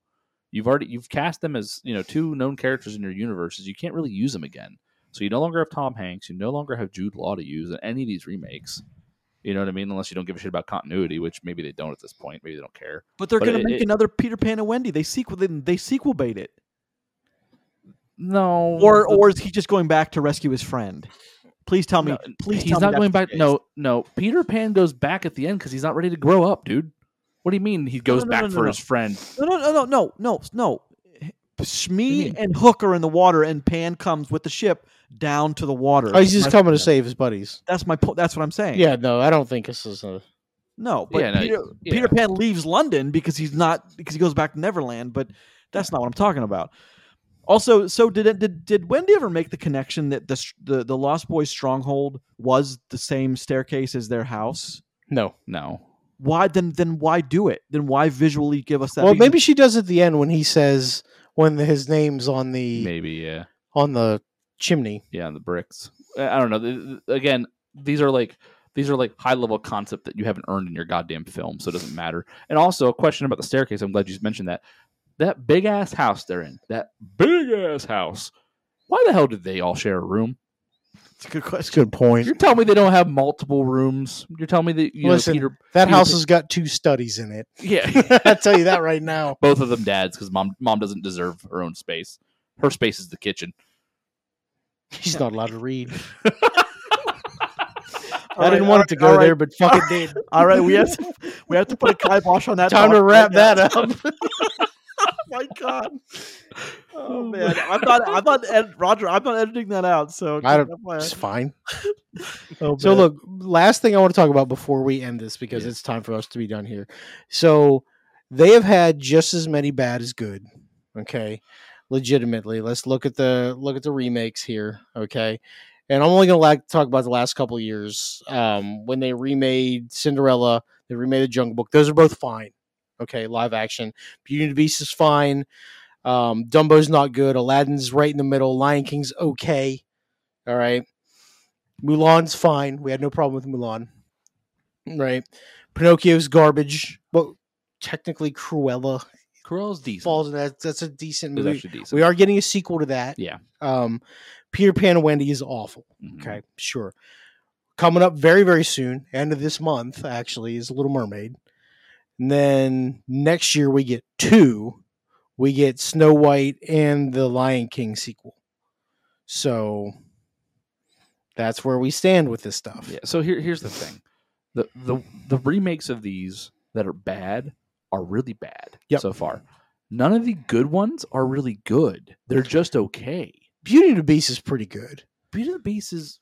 C: You've already you've cast them as you know two known characters in your universes. You can't really use them again. So you no longer have Tom Hanks. You no longer have Jude Law to use in any of these remakes. You know what I mean? Unless you don't give a shit about continuity, which maybe they don't at this point. Maybe they don't care.
A: But they're gonna make
C: it-
A: another Peter Pan and Wendy. They sequel. They, they sequel bait it.
C: No,
A: Or or is he just going back to rescue his friend? Please tell me.
C: No,
A: please
C: he's not going back. No, no. Peter Pan goes back at the end because he's not ready to grow up, dude. What do you mean he goes
A: no,
C: back
A: no, no,
C: for his friend?
A: no, no, no, no, no, no, no.
C: Smee
A: and Hook are in the water, and Pan comes with the ship down to the water.
B: Oh, he's just
A: Rescue
B: coming to save his buddies.
A: That's my point. That's what I'm saying.
B: Yeah, no, I don't think this is a.
A: No, but
C: Yeah, no,
A: Peter,
C: yeah.
A: Peter Pan leaves London because he's not because he goes back to Neverland. But that's not what I'm talking about. Also, so did it, did did Wendy ever make the connection that the s- the the Lost Boys stronghold was the same staircase as their house?
B: No.
C: No.
A: Why then? Then why do it? Then why visually give us that?
B: Well,
A: Because-
B: maybe she does at the end when he says when the, his name's on the
C: Maybe yeah.
B: on the chimney.
C: Yeah, and the bricks. I I don't know. Th- th- Again, these are like these are like high level concept that you haven't earned in your goddamn film, so it doesn't matter. And also a question about the staircase. I'm glad you mentioned that. That big ass house they're in. That big ass house. Why the hell did they all share a room?
A: it's a good
B: That's
A: question.
B: a good point.
C: You're telling me they don't have multiple rooms. You're telling me that you
B: Listen,
C: know Peter.
B: That
C: Peter
B: house
C: Pan-
B: has got two studies in it.
C: Yeah, [LAUGHS]
B: I tell you that right now.
C: both of them dads because mom mom doesn't deserve her own space. Her space is the kitchen.
B: He's not allowed to read. [LAUGHS] I didn't
A: right,
B: want
A: all
B: it to go
A: right.
B: there, but fuck it did. [LAUGHS]
A: All right, we have to we have to put a kibosh on that.
B: Time to wrap
A: right
B: that [LAUGHS] up.
A: oh my god. Oh man, I'm not. I'm not. Ed, Roger, I'm not editing that out. So
B: I don't- It's fine.
A: Oh,
B: So look, last thing I want to talk about before we end this because
C: Yeah.
B: it's time for us to be done here. So they have had just as many bad as good. Okay, legitimately. Let's look at the look at the remakes here. Okay, and I'm only going to like talk about the last couple years. Um, when they remade Cinderella, they remade the Jungle Book. Those are both fine. Okay, live action. Beauty and the Beast is fine. Um, Dumbo's not good. Aladdin's right in the middle. Lion King's okay. All right. Mulan's fine. We had no problem with Mulan. Right. Pinocchio's garbage. Well, technically Cruella
C: Cruella's decent.
B: falls in that. That's a decent movie.
C: decent.
B: We are getting a sequel to that.
C: Yeah.
B: Um, Peter Pan and Wendy is awful.
C: Mhm.
B: Okay, sure. Coming up very, very soon, end of this month, actually, is Little Mermaid. And then next year we get two. We get Snow White and the Lion King sequel. So that's where we stand with this stuff.
C: Yeah. So here, here's the thing: the the the remakes of these that are bad are really bad
B: Yep.
C: so far. None of the good ones are really good. They're just okay.
B: Beauty and the Beast is pretty good.
C: Beauty and the Beast is.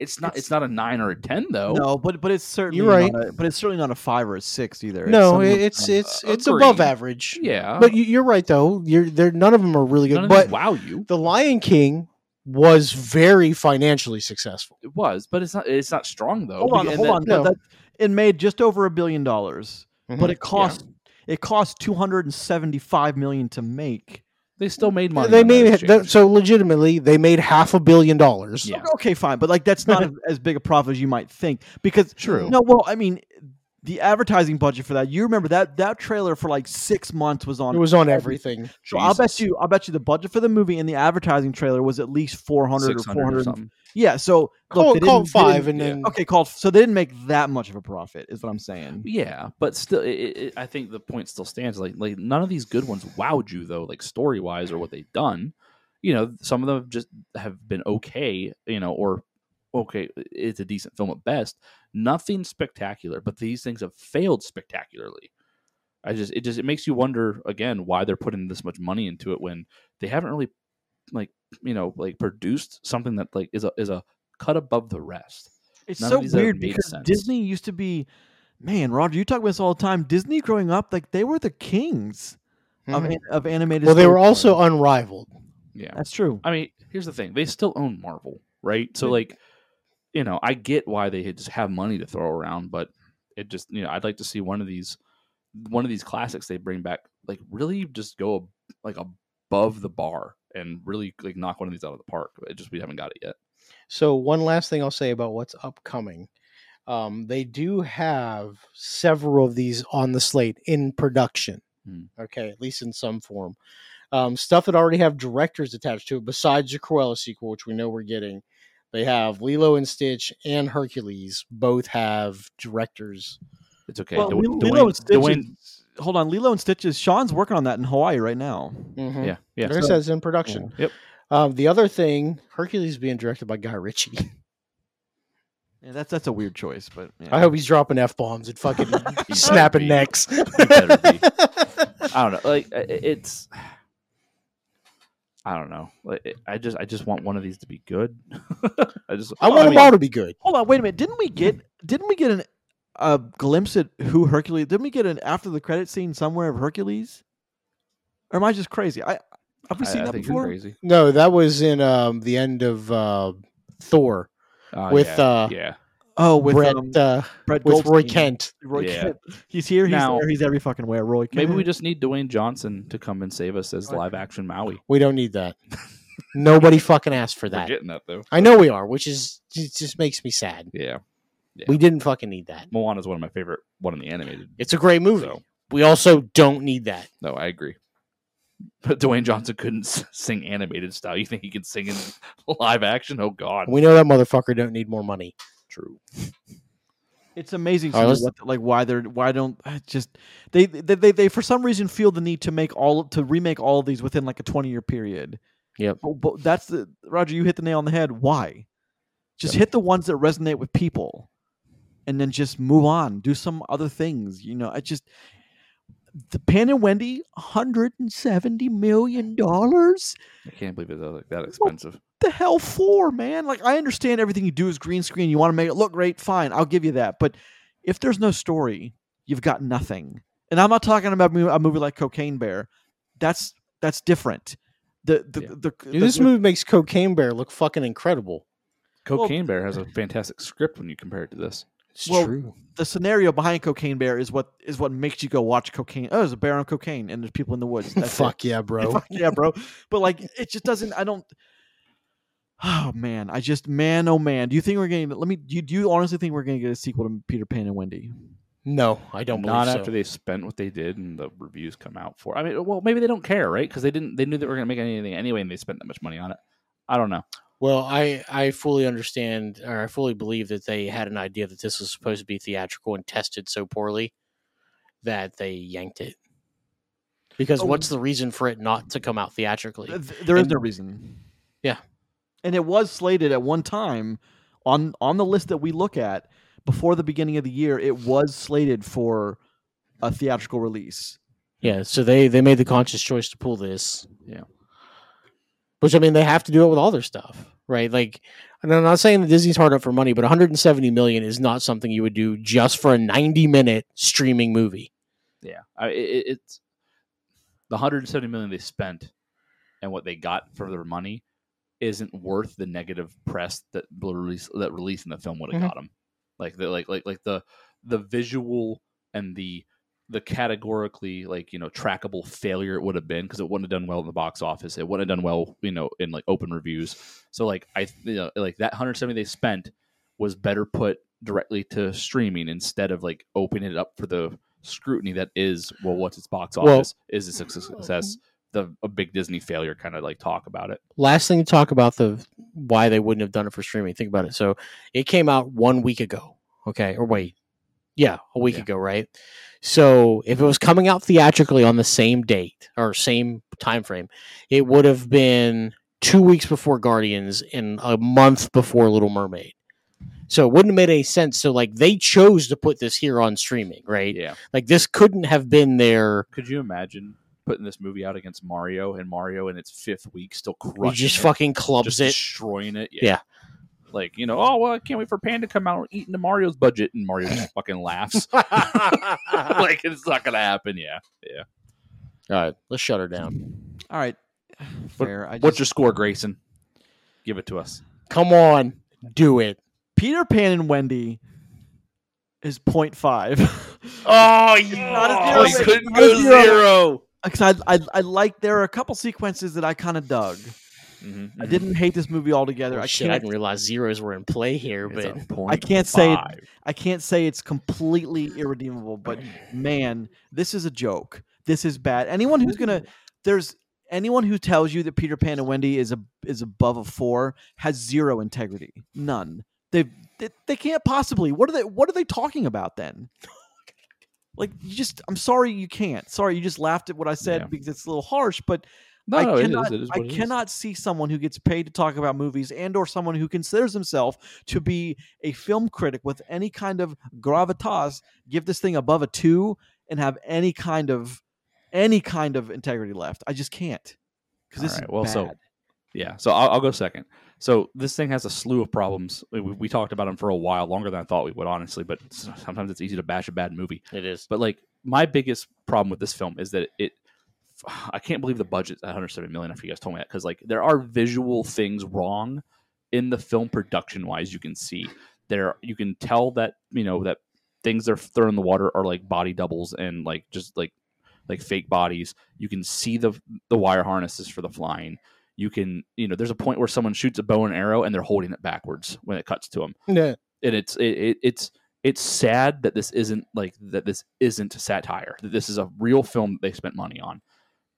C: It's not.
A: It's-
C: It's, not a nine or a ten though.
A: no, but but it's certainly
B: You're right.
A: Not a, but it's certainly not a five or a six either.
B: no,
A: somewhere
B: it's it's
C: uh,
B: it's above average.
C: Yeah.
B: But you, you're right though. You're there. None of them are really good.
C: none
B: but
C: wow you.
B: the Lion King was very financially successful.
C: It was, but it's not. It's not strong though.
A: hold on,
C: And
A: hold
C: then-
A: on.
B: no.
A: That, it made just over a billion dollars,
B: Mhm.
A: but it cost it cost two hundred and seventy five million to make.
C: They still made money.
B: they
C: on that
B: made so legitimately they made half a billion dollars.
C: Yeah.
A: Okay, fine, but like that's not [LAUGHS] as- as big a profit as you might think because
C: True.
A: No, well, I mean, the advertising budget for that. You remember that that trailer for like six months was on.
B: It was on everything.
A: So I'll bet you, I'll bet you, the budget for the movie and the advertising trailer was at least four hundred or
C: 600
A: four
C: or
A: hundred.
C: something.
A: Yeah, so
B: Call,
A: look, they
B: call it
A: didn't- they
B: five and then
A: Okay, called. So they didn't make that much of a profit, is what I'm saying.
C: Yeah, but still, it, it, I think the point still stands. Like, like none of these good ones wowed you though, like story wise or what they've done. You know, some of them just have been okay. You know, or okay, it's a decent film at best. Nothing spectacular, but these things have failed spectacularly. I just, it just, it makes you wonder again why they're putting this much money into it when they haven't really, like, you know, like produced something that like is a is a cut above the rest.
A: It's
C: None
A: so weird because
C: sense.
A: Disney used to be, man, Roger. You talk about this all the time. Disney growing up, like they were the kings of,
B: Mhm.
A: an- of animated.
B: well they were also unrivaled.
C: Yeah,
A: That's true.
C: I mean, here's the thing: they still own Marvel, right? So,
A: They-
C: like, you know, I get why they just have money to throw around, but it just, you know, I'd like to see one of these, one of these classics they bring back, like, really just go like above the bar and really like knock one of these out of the park. It just we haven't got it yet.
B: So one last thing I'll say about what's upcoming. Um, they do have several of these on the slate in production.
C: Hmm.
B: Okay, at least in some form. Um, stuff that already have directors attached to it, besides the Cruella sequel, which we know we're getting. They have Lilo and Stitch and Hercules both have directors.
C: It's okay.
A: Well,
C: Dwayne-
A: Lilo
C: Dwayne-
A: and Stitch.
C: Dwayne-
A: is- hold on, Lilo and Stitches. Sean's working on that in Hawaii right now.
B: Mhm.
C: yeah, yeah.
B: Like I said, it's in production.
C: Yep.
B: Um, the other thing, Hercules is being directed by Guy Ritchie. [LAUGHS]
A: Yeah, that's that's a weird choice, but yeah.
B: I hope he's dropping f bombs and fucking [LAUGHS]
C: better
B: snapping necks.
C: be. [LAUGHS] I don't know. Like i- i- it's. I don't know. I just I just want one of these to be good. [LAUGHS] I just
B: I want
A: I
B: them
A: mean-
B: all to be good.
A: Hold on, wait a minute. Didn't we get didn't we get an a glimpse at who Hercules? Didn't we get an after the credit scene somewhere of Hercules? Or am I just crazy? I have we seen
C: I
A: that
C: think
A: before?
C: crazy.
B: No, that was in um, the end of uh, Thor
C: Uh,
B: with
C: yeah,
B: uh,
C: yeah.
A: Oh, with
B: Brett
A: um,
B: uh,
A: Brett
B: with Roy Kent.
A: Roy
C: Yeah.
A: Kent. He's here. He's
C: Now-
A: there. He's every fucking where. Roy. Kent.
C: Maybe we just need Dwayne Johnson to come and save us as live action Maui.
B: We don't need that. [LAUGHS] Nobody fucking asked for
C: We're
B: that.
C: getting that though.
B: I know we are, which is it just makes me sad.
C: Yeah, Yeah.
B: We didn't fucking need that.
C: Moana is one of my favorite one in the animated.
B: It's a great movie.
C: So
B: We also don't need that.
C: no, I agree. But Dwayne Johnson couldn't sing animated style. You think he can sing in [LAUGHS] live action? Oh God,
B: We know that motherfucker don't need more money.
C: True.
A: It's amazing to
B: All right,
A: what, like why they're why don't just they, they they they for some reason feel the need to make all to remake all of these within like a twenty year period.
B: Yep.
A: But, but that's the Roger. You hit the nail on the head. Why? Just hit the ones that resonate with people, and then just move on. Do some other things. You know, I just the Pan and Wendy, hundred and seventy million dollars.
C: I can't believe it's uh, like that expensive.
A: The hell for, man? Like I understand everything you do is green screen. You want to make it look great, fine. I'll give you that. But if there's no story, you've got nothing. And I'm not talking about a movie like Cocaine Bear. That's that's different. The the,
C: Yeah.
A: the,
B: Dude,
A: the-
B: this movie makes Cocaine Bear look fucking incredible.
C: Cocaine Bear has a fantastic script when you compare it to this.
B: It's
A: Well,
B: true.
A: the scenario behind Cocaine Bear is what is what makes you go watch Cocaine. Oh, there's a bear on cocaine and there's people in the woods. [LAUGHS] That's it.
B: Fuck yeah, bro. [LAUGHS]
A: Fuck yeah, bro. But like, it just doesn't. I don't. Oh man, I just man, oh man. Do you think we're getting? Let me. Do you, do you honestly think we're going to get a sequel to Peter Pan and Wendy?
B: No, I don't believe
C: Not
B: so.
C: after they spent what they did and the reviews come out for. I mean, well, maybe they don't care, right? Because they didn't. They knew they were going to make anything anyway, and they spent that much money on it. I don't know.
B: Well, I I fully understand, or I fully believe that they had an idea that this was supposed to be theatrical and tested so poorly that they yanked it. Because
A: Oh.
B: what's the reason for it not to come out theatrically?
A: Th- There is
B: And-
A: no reason.
B: Yeah.
A: And it was slated at one time on on the list that we look at before the beginning of the year. It was slated for a theatrical release.
B: Yeah, so they they made the conscious choice to pull this.
C: Yeah.
B: Which I mean, they have to do it with all their stuff, right? Like, and I'm not saying that Disney's hard up for money, but 170 million is not something you would do just for a 90 minute streaming movie.
C: Yeah, I, it, it- it's the 170 million they spent and what they got for their money isn't worth the negative press that release that releasing the film would have
B: Mhm.
C: got them. Like the like like like the the visual and the the categorically like you know trackable failure it would have been because it wouldn't have done well in the box office. It wouldn't have done well you know in like open reviews. So like I you know like that 170 they spent was better put directly to streaming instead of like opening it up for the scrutiny that is well what's its box
B: Well-
C: office is it a success the a big disney failure kind of like talk about it
B: Last thing to talk about the why they wouldn't have done it for streaming. Think about it. So it came out one week ago. Okay, or wait, yeah, a week
C: Yeah.
B: ago, right? So if it was coming out theatrically on the same date or same time frame, it would have been two weeks before Guardians and a month before Little Mermaid. So it wouldn't have made any sense. So like they chose to put this here on streaming, right?
C: yeah
B: Like this couldn't have been there.
C: could you imagine putting this movie out against mario and mario in its fifth week still
B: He
C: crushing
B: just
C: it,
B: fucking clubs
C: just
B: it.
C: destroying it
B: Yeah.
C: like you know oh well i can't wait for pan to come out and eat into mario's budget and mario just [LAUGHS] fucking [LAUGHS] laughs like it's not gonna happen yeah yeah
B: All right, let's shut her down.
A: All right, fair. I
C: what's your score grayson give it to us
B: Come on, do it.
A: Peter Pan and Wendy is 0.5. [LAUGHS]
B: Oh,
A: Not a
C: oh,
A: zero,
C: you
A: wait,
C: couldn't go
A: zero.
C: zero
A: Because I, I I like there are a couple sequences that I kind of dug.
C: Mhm,
A: I
C: mhm.
A: didn't hate this movie altogether.
B: Oh,
A: I
B: shit, I didn't realize zeros were in play here, but
A: I can't say it- I can't say it's completely irredeemable, but man, this is a joke. This is bad. Anyone who's gonna there's anyone who tells you that Peter Pan and Wendy is a is above a four has zero integrity. None. They they, they can't possibly. What are they what are they talking about then? Like you just I'm sorry you can't. Sorry, you just laughed at what I said
C: Yeah.
A: because it's a little harsh, but
C: No,
A: I
C: no, it is-
A: cannot,
C: it is
A: I
C: what it is.
A: cannot see someone who gets paid to talk about movies and or someone who considers himself to be a film critic with any kind of gravitas give this thing above a two and have any kind of any kind of integrity left. I just can't because this
C: Alright,
A: is
C: well,
A: bad.
C: so- Yeah, so I'll, I'll go second. So this thing has a slew of problems. We, we talked about them for a while, longer than I thought we would, honestly. But sometimes it's easy to bash a bad movie.
B: It is.
C: But like my biggest problem with this film is that it, I can't believe the budget's 170 million. After you guys told me that, because like there are visual things wrong in the film production wise. You can see there, you can tell that you know that things they're throwing in the water are like body doubles and like just like like fake bodies. You can see the the wire harnesses for the flying. You can you know there's a point where someone shoots a bow and arrow and they're holding it backwards when it cuts to them
B: Yeah.
C: and it's it, it, it's it's sad that this isn't like that this isn't satire that this is a real film they spent money on.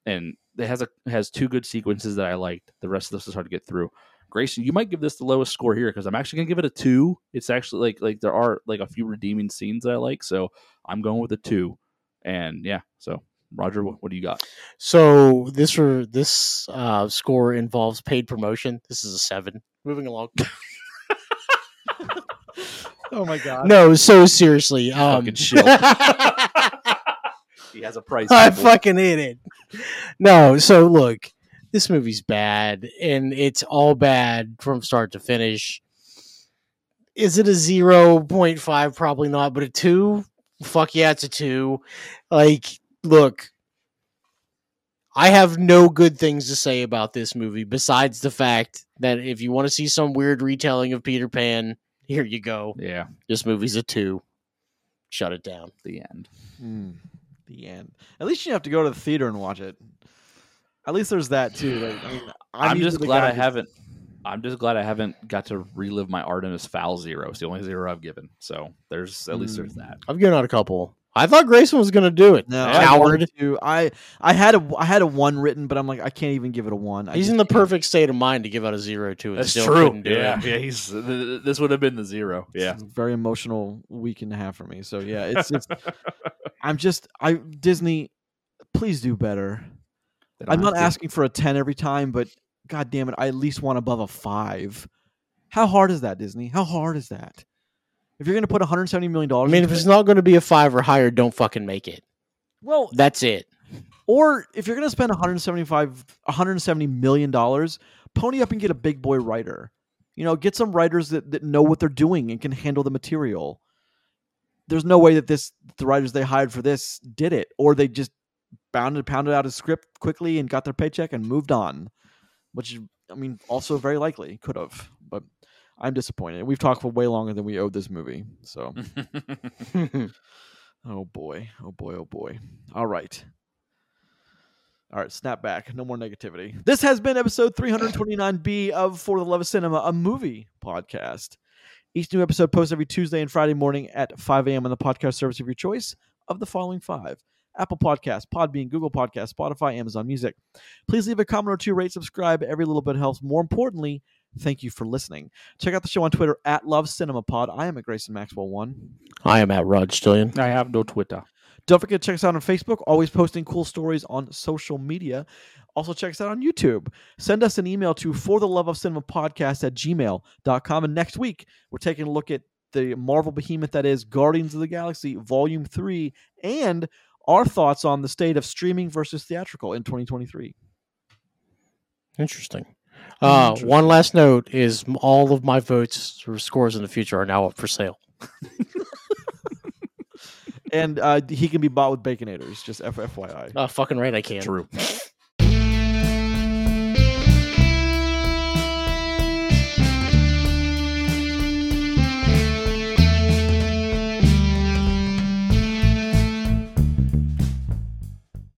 C: And it has a it has two good sequences that i liked. The rest of this is hard to get through. Grayson you might give this the lowest score here because i'm actually gonna give it a two. It's actually like like there are like a few redeeming scenes that i like so i'm going with a two. And yeah so roger what, what do you got
B: So this for this uh, score involves paid promotion. This is a seven. Moving along. [LAUGHS]
A: Oh my god.
B: no, so seriously. Um,
C: Fucking shit. [LAUGHS] he has a price
B: I
C: people.
B: fucking hate it. No, so look, this movie's bad, and it's all bad from start to finish. Is it a zero point five? Probably not, but a two. Fuck yeah, it's a two. Like, look, I have no good things to say about this movie besides the fact that if you want to see some weird retelling of Peter Pan, here you go.
C: yeah
B: This movie's a two. Shut it down.
C: the end
A: Hmm. the end. At least you have to go to the theater and watch it. At least there's that too. Like, I mean,
C: I'm,
A: usually
C: just glad I
A: who-
C: haven't. I'm just glad I haven't got to relive my Artemis Fowl zero. It's the only zero I've given. So there's at least there's
A: Mm.
C: that.
B: I've given out a couple. I thought Grayson was going to do it.
A: No,
C: Yeah.
A: I
B: Coward.
A: to. I I had a I had a one written, but I'm like I can't even give it a one. I
B: He's
A: just
B: in the
A: can't.
B: perfect state of mind to give out a zero to it. Still couldn't do
C: Yeah,
B: it.
C: yeah. He's th- th- this would have been the zero. Yeah.
A: It's a very emotional week and a half for me. So yeah, it's it's. I'm just I Disney, please do better. I'm not asking for a ten every time, but god damn it, I at least want above a five. How hard is that, Disney? How hard is that? If you're going to put 170 million dollars, I
B: mean, if it's not going to be a five or higher, don't fucking make it.
A: well,
B: That's it.
A: Or if you're going to spend 175 170 million dollars, pony up and get a big boy writer. You know, get some writers that, that know what they're doing and can handle the material. There's no way that this the writers they hired for this did it or they just bounded pounded out a script quickly and got their paycheck and moved on, which I mean also very likely could have, I'm disappointed. We've talked for way longer than we owed this movie. So, [LAUGHS] [LAUGHS] oh boy, oh boy, oh boy. All right. All right, snap back. No more negativity. This has been episode 329B of For the Love of Cinema, a movie podcast. Each new episode posts every Tuesday and Friday morning at 5 a.m. on the podcast service of your choice of the following five Apple Podcasts, Podbean, Google Podcasts, Spotify, Amazon Music. Please leave a comment or two, rate, subscribe. Every little bit helps. More importantly, thank you for listening. Check out the show on Twitter at Love Cinema Pod. I am at Grayson Maxwell One.
B: I am at Rod Stillion.
C: I have no Twitter.
A: Don't forget to check us out on Facebook, always posting cool stories on social media. Also, check us out on YouTube. Send us an email to for the love of cinema podcast at gmail.com. And next week, we're taking a look at the Marvel behemoth that is Guardians of the Galaxy Volume 3 and our thoughts on the state of streaming versus theatrical in 2023.
B: Interesting. Uh, One last note is all of my votes or scores in the future are now up for sale. [LAUGHS]
A: And uh, he can be bought with Baconators, just F- FYI.
B: Uh, fucking right, I can.
C: True. [LAUGHS]